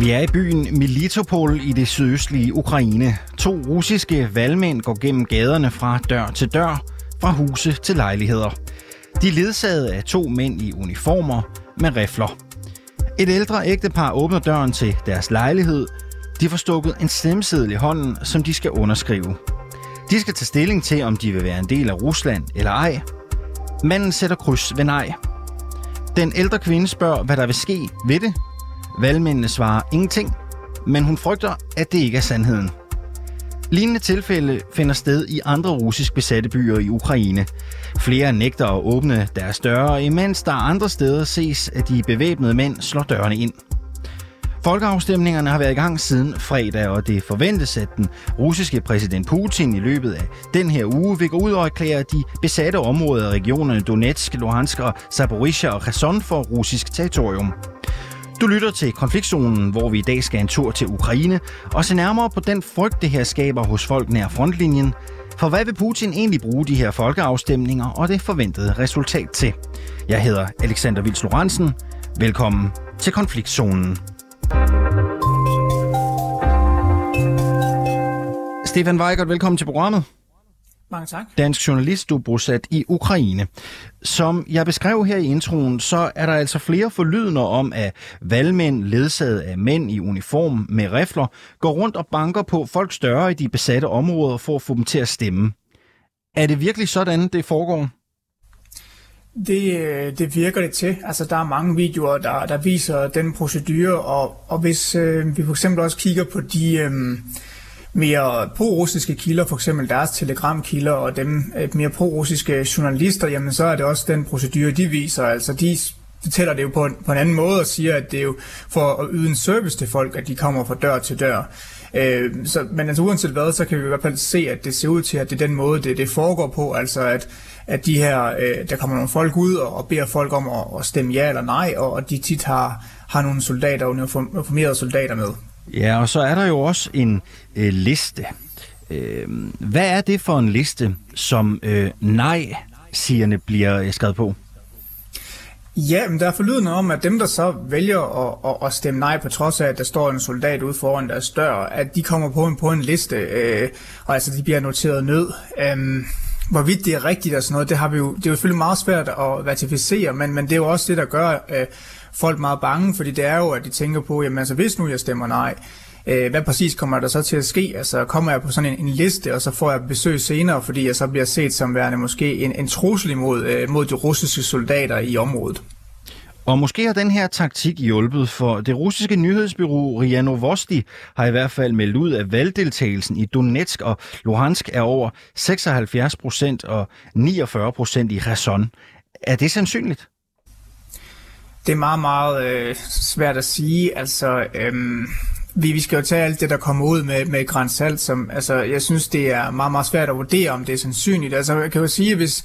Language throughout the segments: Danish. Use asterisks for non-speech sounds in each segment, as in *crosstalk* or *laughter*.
Vi er i byen Militopol i det sydøstlige Ukraine. To russiske valgmænd går gennem gaderne fra dør til dør, fra huse til lejligheder. De er ledsaget af to mænd i uniformer med rifler. Et ældre ægtepar åbner døren til deres lejlighed. De får stukket en stemmeseddel i hånden, som de skal underskrive. De skal tage stilling til, om de vil være en del af Rusland eller ej. Manden sætter kryds ved nej. Den ældre kvinde spørger, hvad der vil ske ved det. Valgmændene svarer ingenting, men hun frygter, at det ikke er sandheden. Lignende tilfælde finder sted i andre russisk besatte byer i Ukraine. Flere nægter at åbne deres døre, imens der andre steder ses, at de bevæbnede mænd slår dørene ind. Folkeafstemningerne har været i gang siden fredag, og det forventes, at den russiske præsident Putin i løbet af den her uge vil gå ud og erklære de besatte områder af regionerne Donetsk, Luhansk og Zaporizhia og Kherson for russisk territorium. Du lytter til konfliktzonen, hvor vi i dag skal en tur til Ukraine og se nærmere på den frygt, det her skaber hos folk nær frontlinjen. For hvad vil Putin egentlig bruge de her folkeafstemninger og det forventede resultat til? Jeg hedder Alexander Vils Lorentzen. Velkommen til konfliktzonen. Stefan Weigert, velkommen til programmet. Mange tak. Dansk journalist, du er bosat i Ukraine. Som jeg beskrev her i introen, så er der altså flere forlydende om, at valgmænd ledsaget af mænd i uniform med rifler går rundt og banker på folk større i de besatte områder for at få dem til at stemme. Er det virkelig sådan, det foregår? Det, øh, det virker det til. Altså, der er mange videoer, der, der viser den procedure, og, og hvis øh, vi for eksempel også kigger på de... Øh, mere pro-russiske kilder, for eksempel deres telegramkilder og dem øh, mere pro-russiske journalister, jamen så er det også den procedure, de viser. Altså de fortæller det jo på en, på en anden måde og siger, at det er jo for at yde en service til folk, at de kommer fra dør til dør. Øh, så, men altså uanset hvad, så kan vi i hvert fald se, at det ser ud til, at det er den måde, det, det foregår på, altså at, at de her, øh, der kommer nogle folk ud og, og beder folk om at, at stemme ja eller nej, og, og de tit har, har nogle soldater, uniformerede soldater med. Ja, og så er der jo også en øh, liste. Øh, hvad er det for en liste, som øh, nej-sigerne bliver øh, skrevet på? Ja, men der er forlydende om, at dem, der så vælger at, at, at stemme nej, på trods af, at der står en soldat ude foran deres dør, at de kommer på en, på en liste, øh, og altså de bliver noteret ned. Øh, hvorvidt det er rigtigt og sådan noget, det, har vi jo, det er jo selvfølgelig meget svært at verificere, men, men det er jo også det, der gør... Øh, folk meget bange, fordi det er jo, at de tænker på, jamen altså hvis nu jeg stemmer nej, øh, hvad præcis kommer der så til at ske? Altså kommer jeg på sådan en, en liste, og så får jeg besøg senere, fordi jeg så bliver set som værende måske en, en trussel imod øh, mod de russiske soldater i området. Og måske har den her taktik hjulpet, for det russiske nyhedsbyrå RIA Novosti har i hvert fald meldt ud, at valgdeltagelsen i Donetsk og Luhansk er over 76 procent og 49 procent i Kherson. Er det sandsynligt? Det er meget, meget øh, svært at sige. Altså, øhm, vi, vi skal jo tage alt det, der kommer ud med, med grænsalt, som, altså, jeg synes, det er meget, meget svært at vurdere, om det er sandsynligt. Altså, jeg kan jo sige, hvis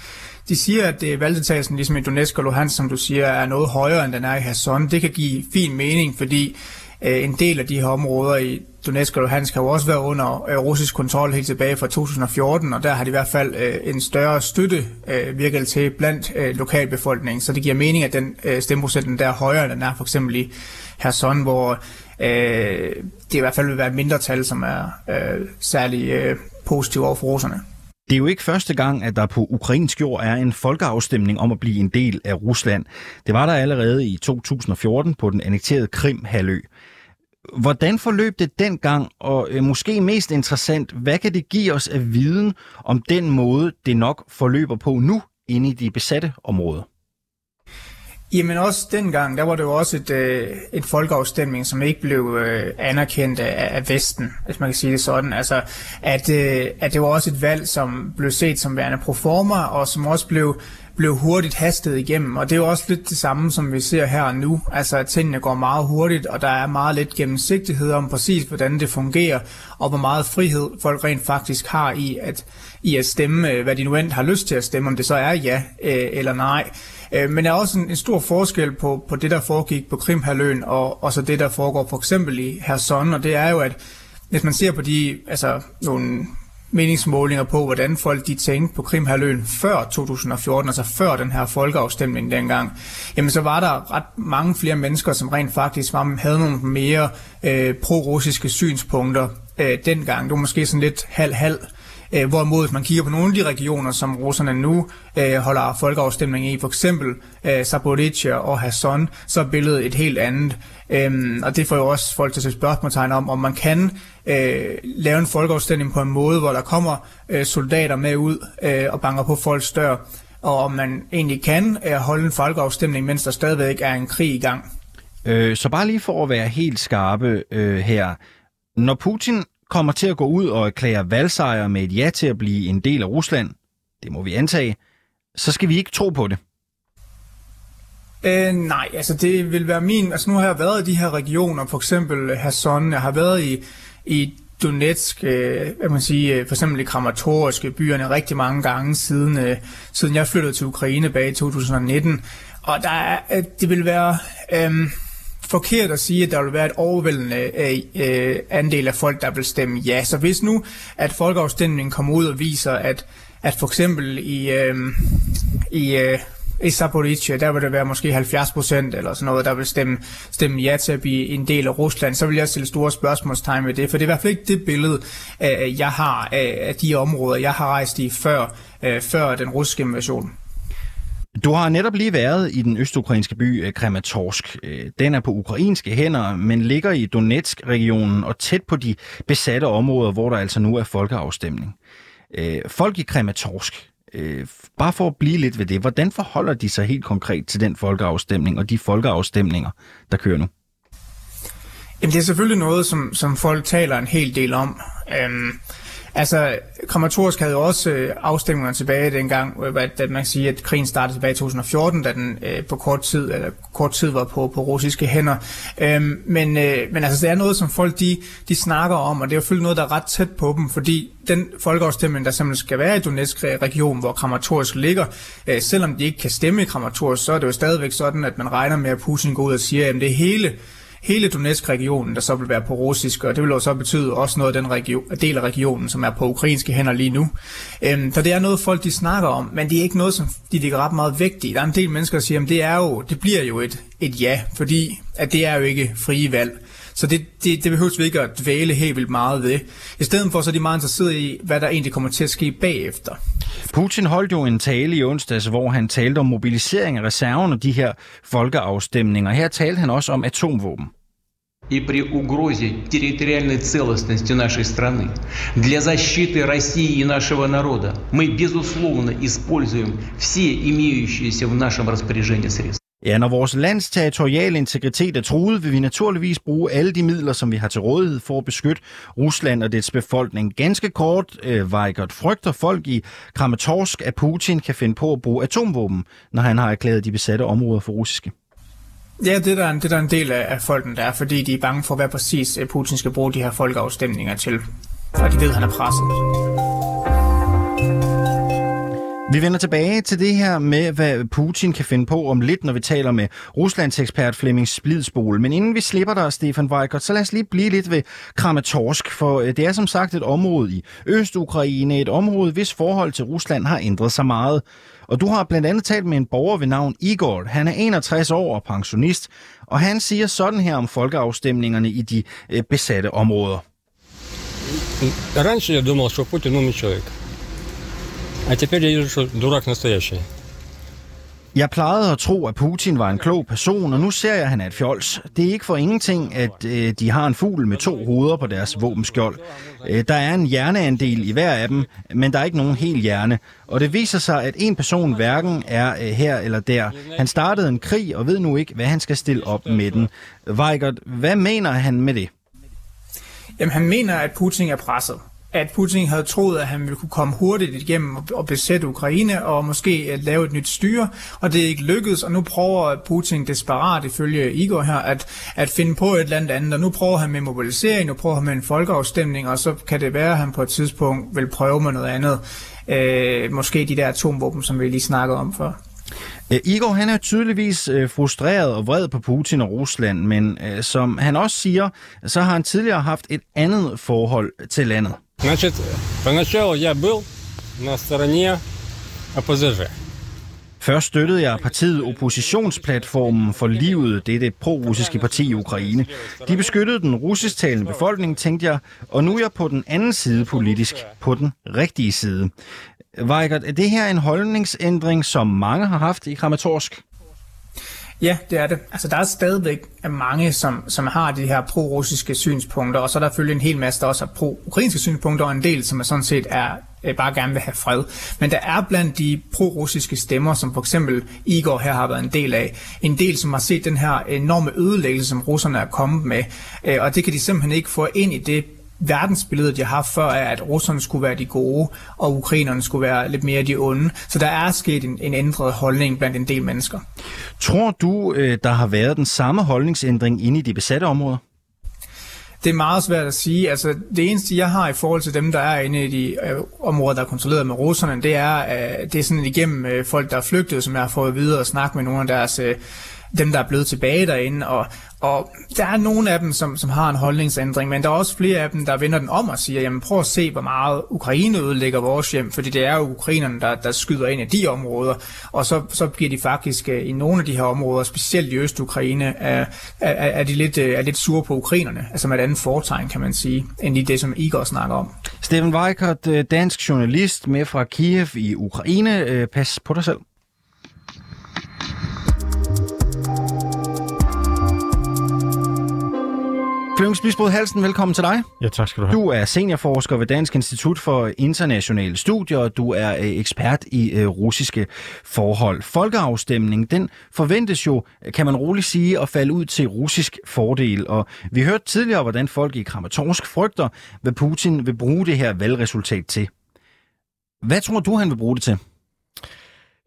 de siger, at det er valgdeltagelsen, ligesom i Donetsk og Luhansk, som du siger, er noget højere, end den er i Hassan, det kan give fin mening, fordi øh, en del af de her områder i Donetsk og Luhansk har jo også været under øh, russisk kontrol helt tilbage fra 2014, og der har de i hvert fald øh, en større støtte øh, virket til blandt øh, lokalbefolkningen, så det giver mening, at den øh, stemmeprocenten der er højere, end den er for eksempel i Kherson, hvor øh, det i hvert fald vil være et mindretal, som er øh, særlig øh, positiv over for russerne. Det er jo ikke første gang, at der på ukrainsk jord er en folkeafstemning om at blive en del af Rusland. Det var der allerede i 2014 på den annekterede Krim-halvø. Hvordan forløb det dengang, og øh, måske mest interessant, hvad kan det give os af viden om den måde, det nok forløber på nu inde i de besatte områder? Jamen også dengang, der var det jo også et, øh, et folkeafstemning, som ikke blev øh, anerkendt af, af Vesten, hvis man kan sige det sådan. Altså, at, øh, at det var også et valg, som blev set som værende proforma, og som også blev blev hurtigt hastet igennem, og det er jo også lidt det samme, som vi ser her nu. Altså, at tingene går meget hurtigt, og der er meget lidt gennemsigtighed om præcis, hvordan det fungerer, og hvor meget frihed folk rent faktisk har i at, i at stemme, øh, hvad de nu end har lyst til at stemme, om det så er ja øh, eller nej. Øh, men der er også en, en stor forskel på, på det, der foregik på Krimhaløen, og, og så det, der foregår for eksempel i Herson, og det er jo, at hvis man ser på de, altså nogle meningsmålinger på, hvordan folk de tænkte på Krimhaløen før 2014, altså før den her folkeafstemning dengang, jamen så var der ret mange flere mennesker, som rent faktisk var, havde nogle mere øh, pro-russiske synspunkter øh, dengang. Det var måske sådan lidt halv-halv. Øh, hvorimod, hvis man kigger på nogle af de regioner, som russerne nu øh, holder folkeafstemning i, for eksempel øh, Zaporizhia og Hassan, så er billedet et helt andet. Øhm, og det får jo også folk til at sætte spørgsmålstegn om, om man kan øh, lave en folkeafstemning på en måde, hvor der kommer øh, soldater med ud øh, og banker på folks dør, og om man egentlig kan øh, holde en folkeafstemning, mens der stadigvæk er en krig i gang. Øh, så bare lige for at være helt skarpe øh, her. Når Putin kommer til at gå ud og erklære valgsejr med et ja til at blive en del af Rusland, det må vi antage, så skal vi ikke tro på det. Øh, nej, altså det vil være min... Altså nu har jeg været i de her regioner, for eksempel Hassan, jeg har været i, i Donetsk, øh, hvad man sige, øh, for eksempel i Kramatorske byerne rigtig mange gange siden, øh, siden jeg flyttede til Ukraine bag i 2019. Og der er, øh, det vil være... Øh, forkert at sige, at der vil være et overvældende øh, øh, andel af folk, der vil stemme ja. Så hvis nu, at folkeafstemningen kommer ud og viser, at, at for eksempel i, øh, i, øh, i Zaporizhia, der vil det være måske 70 procent eller sådan noget, der vil stemme, stemme ja til at blive en del af Rusland, så vil jeg stille store spørgsmålstegn ved det, for det er i hvert fald ikke det billede, øh, jeg har øh, af de områder, jeg har rejst i før, før den russiske invasion. Du har netop lige været i den østukrainske by øh, Krematorsk. Øh, den er på ukrainske hænder, men ligger i Donetsk-regionen og tæt på de besatte områder, hvor der altså nu er folkeafstemning. Øh, folk i Krematorsk, bare for at blive lidt ved det, hvordan forholder de sig helt konkret til den folkeafstemning og de folkeafstemninger, der kører nu? Jamen det er selvfølgelig noget, som, som folk taler en hel del om. Øhm, Altså, Kramatorsk havde jo også øh, afstemninger tilbage dengang, øh, at, at man kan sige, at krigen startede tilbage i 2014, da den øh, på kort tid, eller kort tid var på, på russiske hænder. Øhm, men, øh, men altså, det er noget, som folk de, de snakker om, og det er jo selvfølgelig noget, der er ret tæt på dem, fordi den folkeafstemning, der simpelthen skal være i Donetsk-regionen, hvor Kramatorsk ligger, øh, selvom de ikke kan stemme i Kramatorsk, så er det jo stadigvæk sådan, at man regner med, at Putin går ud og siger, at det hele hele Donetsk-regionen, der så vil være på russisk, og det vil jo så betyde også noget af den region, del af regionen, som er på ukrainske hænder lige nu. Øhm, så det er noget, folk de snakker om, men det er ikke noget, som de ligger ret meget vægt i. Der er en del mennesker, der siger, at det, er jo, det bliver jo et, et ja, fordi at det er jo ikke frie valg. Så det, det, det behøves vi ikke at dvæle helt vildt meget ved. I stedet for så er de meget interesserede i, hvad der egentlig kommer til at ske bagefter. Putin holdt jo en tale i onsdags, hvor han talte om mobilisering af reserven og de her folkeafstemninger. Her talte han også om atomvåben и при угрозе территориальной целостности нашей страны, для защиты России и нашего народа мы, безусловно, используем все имеющиеся в нашем распоряжении средства. Ja, når vores lands territoriale integritet er truet, vil vi naturligvis bruge alle de midler, som vi har til rådighed for at beskytte Rusland og dets befolkning. Ganske kort, øh, Weigert frygter folk i Kramatorsk, at Putin kan finde på at bruge atomvåben, når han har erklæret de besatte områder for russiske. Ja, det er der, en, det er der en del af, af folken, der er, fordi de er bange for, hvad præcis eh, Putin skal bruge de her folkeafstemninger til. Og de ved, at han er presset. Vi vender tilbage til det her med, hvad Putin kan finde på om lidt, når vi taler med Ruslands ekspert Flemming Splidsbol. Men inden vi slipper dig, Stefan Weikert, så lad os lige blive lidt ved Kramatorsk, for øh, det er som sagt et område i Øst-Ukraine, et område, hvis forhold til Rusland har ændret sig meget. Og du har blandt andet talt med en borger ved navn Igor. Han er 61 år og pensionist, og han siger sådan her om folkeafstemningerne i de øh, besatte områder. Раньше я думал, что Путин умный человек. А теперь я вижу, что дурак настоящий. Jeg plejede at tro, at Putin var en klog person, og nu ser jeg, at han er et fjols. Det er ikke for ingenting, at øh, de har en fugl med to hoveder på deres våbenskjold. Øh, der er en hjerneandel i hver af dem, men der er ikke nogen hel hjerne. Og det viser sig, at en person hverken er øh, her eller der. Han startede en krig og ved nu ikke, hvad han skal stille op med den. Weigert, hvad mener han med det? Jamen, han mener, at Putin er presset at Putin havde troet, at han ville kunne komme hurtigt igennem og besætte Ukraine og måske at lave et nyt styre, og det er ikke lykkedes, og nu prøver Putin desperat, ifølge Igor her, at, at finde på et eller andet, og nu prøver han med mobilisering, nu prøver han med en folkeafstemning, og så kan det være, at han på et tidspunkt vil prøve med noget andet. Øh, måske de der atomvåben, som vi lige snakkede om før. Øh, Igor han er tydeligvis øh, frustreret og vred på Putin og Rusland, men som han også siger, så har han tidligere haft et andet forhold til landet. Значит, поначалу я был на стороне ОПЗЖ. Først støttede jeg partiet Oppositionsplatformen for livet, det er det pro-russiske parti i Ukraine. De beskyttede den russisktalende befolkning, tænkte jeg, og nu er jeg på den anden side politisk, på den rigtige side. Weigert, er det her en holdningsændring, som mange har haft i Kramatorsk? Ja, det er det. Altså, der er stadigvæk mange, som, som har de her pro-russiske synspunkter, og så er der selvfølgelig en hel masse, der også har pro-ukrainske synspunkter, og en del, som er sådan set er øh, bare gerne vil have fred. Men der er blandt de pro-russiske stemmer, som for eksempel Igor her har været en del af, en del, som har set den her enorme ødelæggelse, som russerne er kommet med, øh, og det kan de simpelthen ikke få ind i det verdensbillede, de har før, er, at russerne skulle være de gode, og ukrainerne skulle være lidt mere de onde. Så der er sket en, en ændret holdning blandt en del mennesker. Tror du, øh, der har været den samme holdningsændring inde i de besatte områder? Det er meget svært at sige. Altså, det eneste, jeg har i forhold til dem, der er inde i de øh, områder, der er kontrolleret med russerne, det er, øh, det er sådan igennem øh, folk, der er flygtet, som jeg har fået videre og snakke med nogle af deres øh, dem, der er blevet tilbage derinde, og, og der er nogle af dem, som, som har en holdningsændring, men der er også flere af dem, der vender den om og siger, jamen prøv at se, hvor meget Ukraine ødelægger vores hjem, fordi det er jo ukrainerne, der, der skyder ind i de områder, og så, så bliver de faktisk øh, i nogle af de her områder, specielt i Øst-Ukraine, øh, er, er, er de lidt, øh, er lidt sure på ukrainerne, altså med et andet foretegn, kan man sige, end i det, som Igor snakker om. Steffen Weikert, dansk journalist med fra Kiev i Ukraine. Pas på dig selv. Flemming Spisbrud Halsen, velkommen til dig. Ja, tak skal du have. Du er seniorforsker ved Dansk Institut for Internationale Studier, og du er øh, ekspert i uh, russiske forhold. Folkeafstemningen, den forventes jo, kan man roligt sige, at falde ud til russisk fordel. Og vi hørte tidligere, hvordan folk i Kramatorsk frygter, hvad Putin vil bruge det her valgresultat til. Hvad tror du, han vil bruge det til?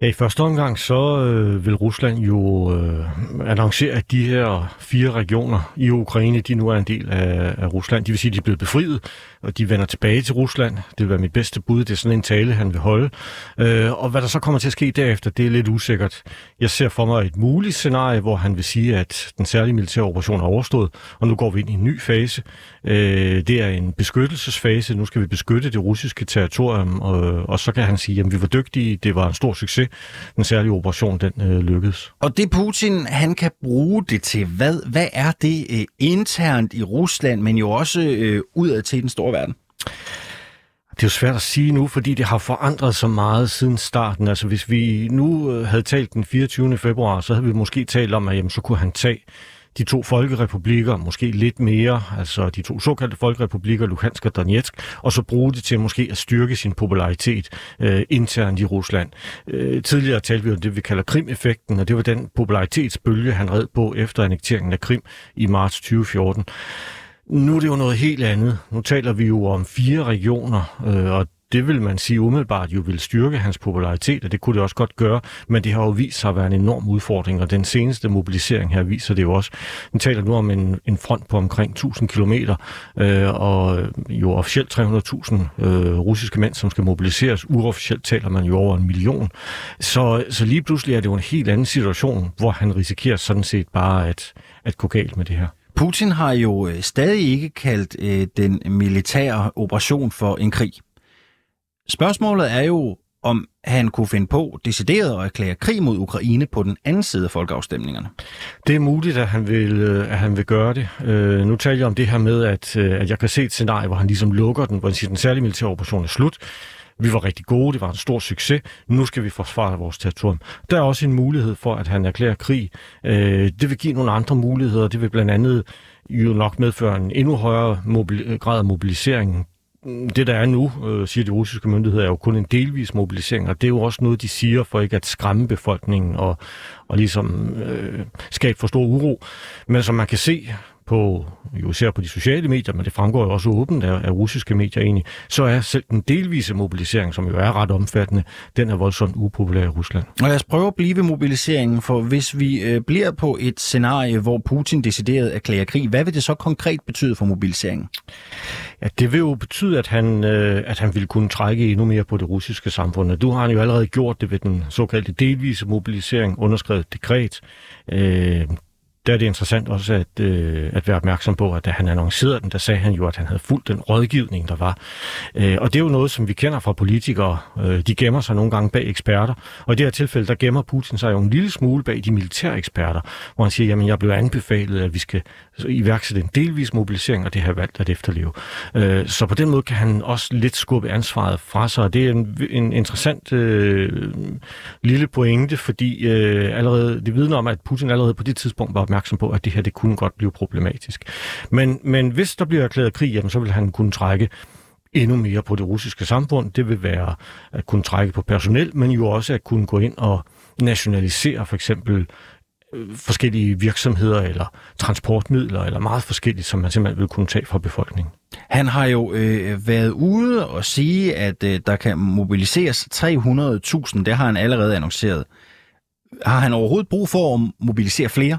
Ja, i første omgang så øh, vil Rusland jo øh, annoncere, at de her fire regioner i Ukraine, de nu er en del af, af Rusland. De vil sige, at de er blevet befriet, og de vender tilbage til Rusland. Det vil være mit bedste bud. Det er sådan en tale, han vil holde. Øh, og hvad der så kommer til at ske derefter, det er lidt usikkert. Jeg ser for mig et muligt scenarie, hvor han vil sige, at den særlige militære operation er overstået, og nu går vi ind i en ny fase. Øh, det er en beskyttelsesfase. Nu skal vi beskytte det russiske territorium, og, og så kan han sige, at vi var dygtige, det var en stor succes. Den særlige operation, den øh, lykkedes. Og det Putin, han kan bruge det til, hvad, hvad er det øh, internt i Rusland, men jo også øh, udad til den store verden? Det er jo svært at sige nu, fordi det har forandret så meget siden starten. Altså hvis vi nu øh, havde talt den 24. februar, så havde vi måske talt om, at jamen, så kunne han tage de to folkerepublikker, måske lidt mere, altså de to såkaldte folkerepublikker, Luhansk og Donetsk, og så bruge det til måske at styrke sin popularitet øh, internt i Rusland. Øh, tidligere talte vi om det, vi kalder Krim-effekten, og det var den popularitetsbølge, han red på efter annekteringen af Krim i marts 2014. Nu er det jo noget helt andet. Nu taler vi jo om fire regioner, øh, og det vil man sige umiddelbart jo vil styrke hans popularitet, og det kunne det også godt gøre, men det har jo vist sig at være en enorm udfordring, og den seneste mobilisering her viser det jo også. Den taler nu om en, en front på omkring 1000 km, øh, og jo officielt 300.000 øh, russiske mænd, som skal mobiliseres. Uofficielt taler man jo over en million. Så, så lige pludselig er det jo en helt anden situation, hvor han risikerer sådan set bare at, at gå galt med det her. Putin har jo øh, stadig ikke kaldt øh, den militære operation for en krig. Spørgsmålet er jo, om han kunne finde på decideret at erklære krig mod Ukraine på den anden side af folkeafstemningerne. Det er muligt, at han vil, øh, at han vil gøre det. Øh, nu taler jeg om det her med, at, øh, at jeg kan se et scenarie, hvor han ligesom lukker den, hvor han siger, at den særlige militære operation er slut. Vi var rigtig gode, det var en stor succes. Nu skal vi forsvare vores territorium. Der er også en mulighed for, at han erklærer krig. Øh, det vil give nogle andre muligheder. Det vil blandt andet jo nok medføre en endnu højere mobil- grad af mobilisering det, der er nu, øh, siger de russiske myndigheder, er jo kun en delvis mobilisering, og det er jo også noget, de siger for ikke at skræmme befolkningen og, og ligesom øh, skabe for stor uro. Men som man kan se på, jo især på de sociale medier, men det fremgår jo også åbent af, af russiske medier egentlig, så er selv den delvise mobilisering, som jo er ret omfattende, den er voldsomt upopulær i Rusland. Og lad os prøve at blive ved mobiliseringen, for hvis vi øh, bliver på et scenarie, hvor Putin decideret erklærer krig, hvad vil det så konkret betyde for mobiliseringen? Ja, det vil jo betyde, at han, øh, at han vil kunne trække endnu mere på det russiske samfund. Du har han jo allerede gjort det ved den såkaldte delvise mobilisering, underskrevet dekret. Øh, der er det interessant også at, øh, at være opmærksom på, at da han annoncerede den, der sagde han jo, at han havde fulgt den rådgivning, der var. Øh, og det er jo noget, som vi kender fra politikere. Øh, de gemmer sig nogle gange bag eksperter. Og i det her tilfælde, der gemmer Putin sig jo en lille smule bag de militære eksperter, hvor han siger, jamen jeg blev anbefalet, at vi skal iværksætte en delvis mobilisering, og det har valgt at efterleve. Øh, så på den måde kan han også lidt skubbe ansvaret fra sig, og det er en, en interessant øh, lille pointe, fordi øh, allerede, det vidner om, at Putin allerede på det tidspunkt var opmærksom på, at det her det kunne godt blive problematisk. Men, men hvis der bliver erklæret krig, jamen, så vil han kunne trække endnu mere på det russiske samfund. Det vil være at kunne trække på personel, men jo også at kunne gå ind og nationalisere for eksempel øh, forskellige virksomheder eller transportmidler eller meget forskelligt, som man simpelthen vil kunne tage fra befolkningen. Han har jo øh, været ude og sige, at øh, der kan mobiliseres 300.000. Det har han allerede annonceret. Har han overhovedet brug for at mobilisere flere?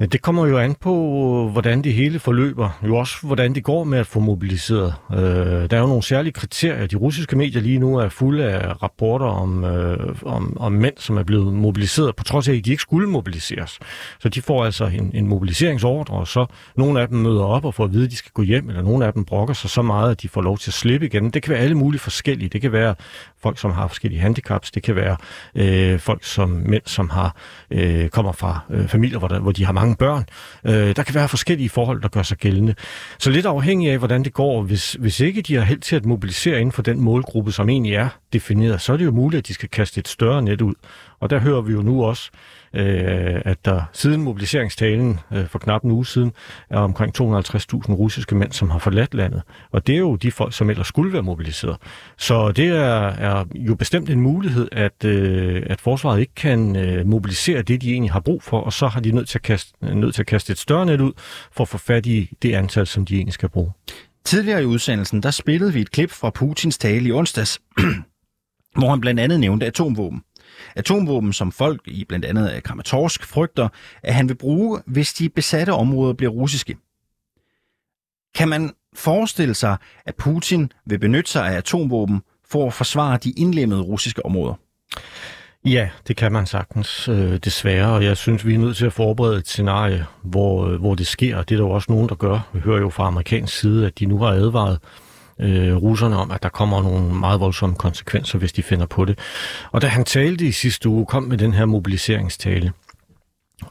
Ja, det kommer jo an på, hvordan det hele forløber. Jo også, hvordan det går med at få mobiliseret. Øh, der er jo nogle særlige kriterier. De russiske medier lige nu er fulde af rapporter om, øh, om, om mænd, som er blevet mobiliseret, på trods af, at de ikke skulle mobiliseres. Så de får altså en, en mobiliseringsordre, og så nogle af dem møder op og får at vide, at de skal gå hjem, eller nogle af dem brokker sig så meget, at de får lov til at slippe igen. Det kan være alle mulige forskellige. Det kan være folk, som har forskellige handicaps. Det kan være øh, folk som mænd, som har øh, kommer fra øh, familier, hvor, der, hvor de har mange børn. Øh, der kan være forskellige forhold, der gør sig gældende. Så lidt afhængig af, hvordan det går, hvis, hvis ikke de har held til at mobilisere inden for den målgruppe, som egentlig er defineret, så er det jo muligt, at de skal kaste et større net ud. Og der hører vi jo nu også, øh, at der siden mobiliseringstalen øh, for knap en uge siden er omkring 250.000 russiske mænd, som har forladt landet. Og det er jo de folk, som ellers skulle være mobiliseret. Så det er, er jo bestemt en mulighed, at, øh, at forsvaret ikke kan øh, mobilisere det, de egentlig har brug for, og så har de nødt til, at kaste, nødt til at kaste et større net ud for at få fat i det antal, som de egentlig skal bruge. Tidligere i udsendelsen, der spillede vi et klip fra Putins tale i onsdags, *clears throat* hvor han blandt andet nævnte atomvåben. Atomvåben, som folk i blandt andet øh, Kramatorsk frygter, at han vil bruge, hvis de besatte områder bliver russiske. Kan man forestille sig, at Putin vil benytte sig af atomvåben for at forsvare de indlemmede russiske områder? Ja, det kan man sagtens, øh, desværre, og jeg synes, vi er nødt til at forberede et scenarie, hvor, øh, hvor det sker. Det er der jo også nogen, der gør. Vi hører jo fra amerikansk side, at de nu har advaret øh, øh, russerne om, at der kommer nogle meget voldsomme konsekvenser, hvis de finder på det. Og da han talte i sidste uge, kom med den her mobiliseringstale.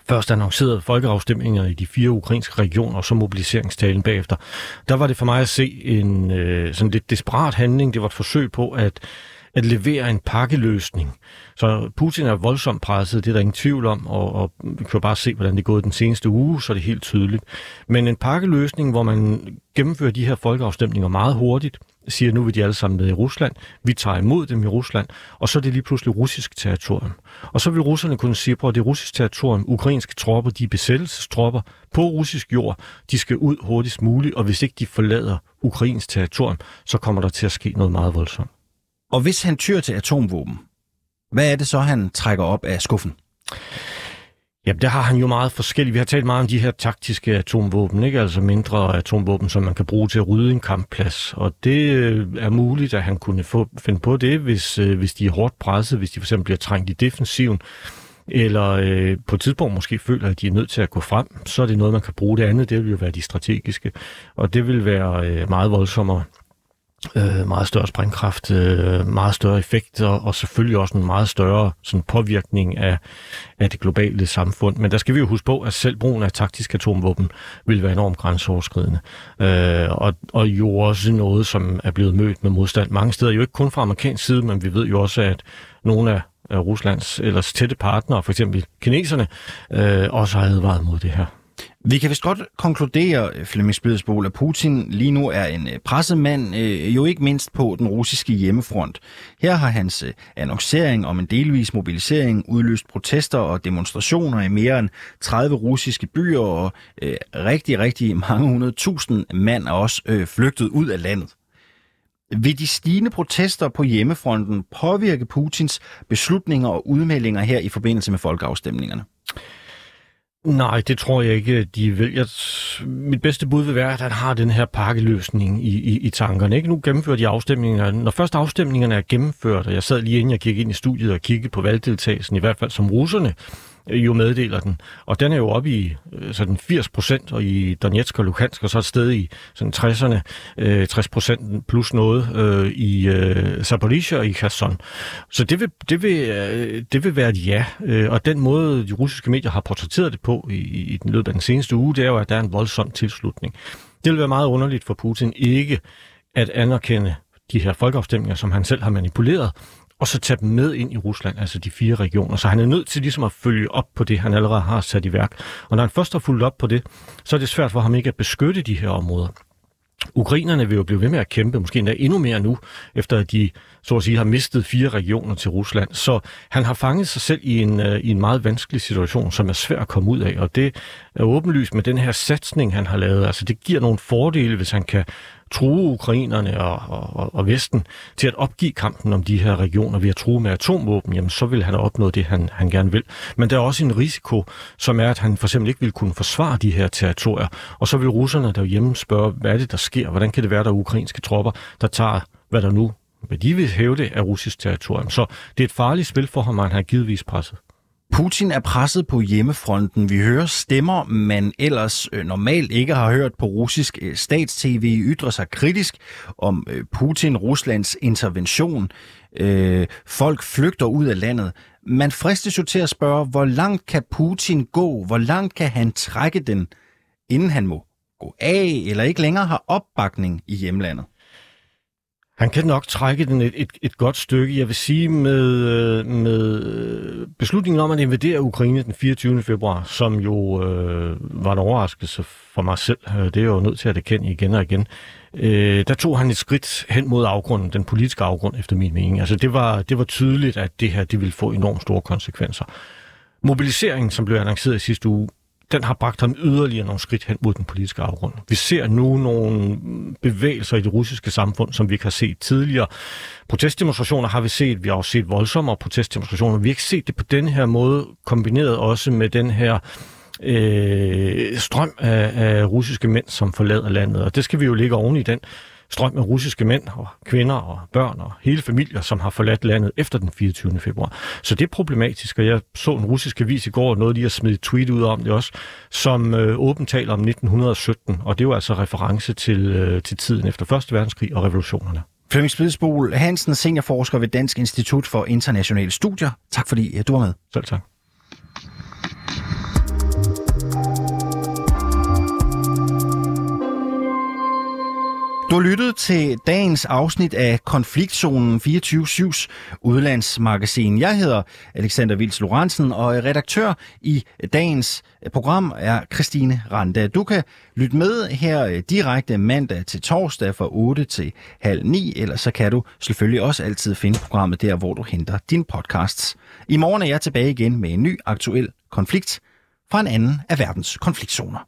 Først annoncerede folkeafstemninger i de fire ukrainske regioner, og så mobiliseringstalen bagefter. Der var det for mig at se en øh, sådan lidt desperat handling. Det var et forsøg på at at levere en pakkeløsning. Så Putin er voldsomt presset, det er der ingen tvivl om, og, og vi kan jo bare se, hvordan det er gået den seneste uge, så er det helt tydeligt. Men en pakkeløsning, hvor man gennemfører de her folkeafstemninger meget hurtigt, siger, nu vil de alle sammen med i Rusland, vi tager imod dem i Rusland, og så er det lige pludselig russisk territorium. Og så vil russerne kunne sige, at det er russisk territorium, ukrainske tropper, de er besættelsestropper på russisk jord, de skal ud hurtigst muligt, og hvis ikke de forlader ukrainsk territorium, så kommer der til at ske noget meget voldsomt. Og hvis han tyr til atomvåben, hvad er det så, han trækker op af skuffen? Jamen, der har han jo meget forskelligt. Vi har talt meget om de her taktiske atomvåben, ikke? altså mindre atomvåben, som man kan bruge til at rydde en kampplads. Og det øh, er muligt, at han kunne få, finde på det, hvis, øh, hvis de er hårdt presset, hvis de for eksempel bliver trængt i defensiven, eller øh, på et tidspunkt måske føler, at de er nødt til at gå frem, så er det noget, man kan bruge. Det andet, det vil jo være de strategiske, og det vil være øh, meget voldsommere øh, meget større sprængkraft, øh, meget større effekt og, og selvfølgelig også en meget større sådan, påvirkning af, af det globale samfund. Men der skal vi jo huske på, at selv brugen af taktisk atomvåben vil være enormt grænseoverskridende. Øh, og, og jo også noget, som er blevet mødt med modstand mange steder. Jo ikke kun fra amerikansk side, men vi ved jo også, at nogle af Ruslands ellers tætte partnere, for eksempel kineserne, øh, også har advaret mod det her. Vi kan vist godt konkludere, øh, Flemming Spidsbol, at Putin lige nu er en øh, pressemand, øh, jo ikke mindst på den russiske hjemmefront. Her har hans annoncering om en delvis mobilisering udløst protester og demonstrationer i mere end 30 russiske byer, og rigtig, rigtig mange hundrede tusind mand er også flygtet ud af landet. Vil de stigende protester på hjemmefronten påvirke Putins beslutninger og udmeldinger her i forbindelse med folkeafstemningerne? Nej, det tror jeg ikke, de vil. Jeg, mit bedste bud vil være, at han har den her pakkeløsning i, i, i tankerne. Ikke? Nu gennemfører de afstemningerne. Når først afstemningerne er gennemført, og jeg sad lige inden jeg gik ind i studiet og kiggede på valgdeltagelsen, i hvert fald som russerne Øh, jo meddeler den. Og den er jo oppe i øh, sådan 80 procent, og i Donetsk og Luhansk, og så et sted i sådan 60'erne, øh, 60 procent plus noget øh, i øh, Zaporizhia og i Kherson. Så det vil, det vil, øh, det vil være et ja. Øh, og den måde, de russiske medier har portrætteret det på i, i den løbet af den seneste uge, det er jo, at der er en voldsom tilslutning. Det vil være meget underligt for Putin ikke at anerkende de her folkeafstemninger, som han selv har manipuleret, og så tage dem med ind i Rusland, altså de fire regioner. Så han er nødt til ligesom at følge op på det, han allerede har sat i værk. Og når han først har fulgt op på det, så er det svært for ham ikke at beskytte de her områder. Ukrainerne vil jo blive ved med at kæmpe, måske endda endnu mere nu, efter at de så at sige har mistet fire regioner til Rusland. Så han har fanget sig selv i en, uh, i en meget vanskelig situation, som er svær at komme ud af. Og det er åbenlyst med den her satsning, han har lavet. Altså det giver nogle fordele, hvis han kan true ukrainerne og, og, og Vesten til at opgive kampen om de her regioner ved at true med atomvåben, jamen så vil han opnå det, han, han gerne vil. Men der er også en risiko, som er, at han for eksempel ikke vil kunne forsvare de her territorier. Og så vil russerne derhjemme spørge, hvad er det, der sker? Hvordan kan det være, der er ukrainske tropper, der tager, hvad der nu hvad de vil hæve det af russisk territorium. Så det er et farligt spil for ham, og han har givetvis presset. Putin er presset på hjemmefronten. Vi hører stemmer, man ellers øh, normalt ikke har hørt på russisk øh, statstv ytre sig kritisk om øh, Putin-Ruslands intervention. Folk flygter ud af landet. Man fristes jo til at spørge, hvor langt kan Putin gå? Hvor langt kan han trække den, inden han må gå af eller ikke længere har opbakning i hjemlandet? Han kan nok trække den et, et, et godt stykke. Jeg vil sige med, øh, med øh, beslutningen om at invadere Ukraine den 24. februar, som jo øh, var en overraskelse for mig selv, øh, det er jeg jo nødt til at erkende igen og igen, øh, der tog han et skridt hen mod afgrunden, den politiske afgrund efter min mening. Altså det var, det var tydeligt, at det her det ville få enormt store konsekvenser. Mobiliseringen, som blev annonceret i sidste uge, den har bragt ham yderligere nogle skridt hen mod den politiske afgrund. Vi ser nu nogle bevægelser i det russiske samfund, som vi ikke har set tidligere. Protestdemonstrationer har vi set, vi har også set voldsommere protestdemonstrationer. Vi har ikke set det på den her måde, kombineret også med den her øh, strøm af, af russiske mænd, som forlader landet. Og det skal vi jo ligge oven i den strøm af russiske mænd og kvinder og børn og hele familier, som har forladt landet efter den 24. februar. Så det er problematisk, og jeg så en russisk avis i går, noget de har smidt tweet ud om det også, som øh, åbent taler om 1917, og det er jo altså reference til, øh, til tiden efter 1. verdenskrig og revolutionerne. Flemming Spidsbol Hansen, seniorforsker ved Dansk Institut for Internationale Studier. Tak fordi du var med. Selv tak. Du har lyttet til dagens afsnit af Konfliktzonen 24-7's udlandsmagasin. Jeg hedder Alexander Vils Lorentzen, og redaktør i dagens program er Christine Randa. Du kan lytte med her direkte mandag til torsdag fra 8 til halv 9, eller så kan du selvfølgelig også altid finde programmet der, hvor du henter din podcasts. I morgen er jeg tilbage igen med en ny aktuel konflikt fra en anden af verdens konfliktzoner.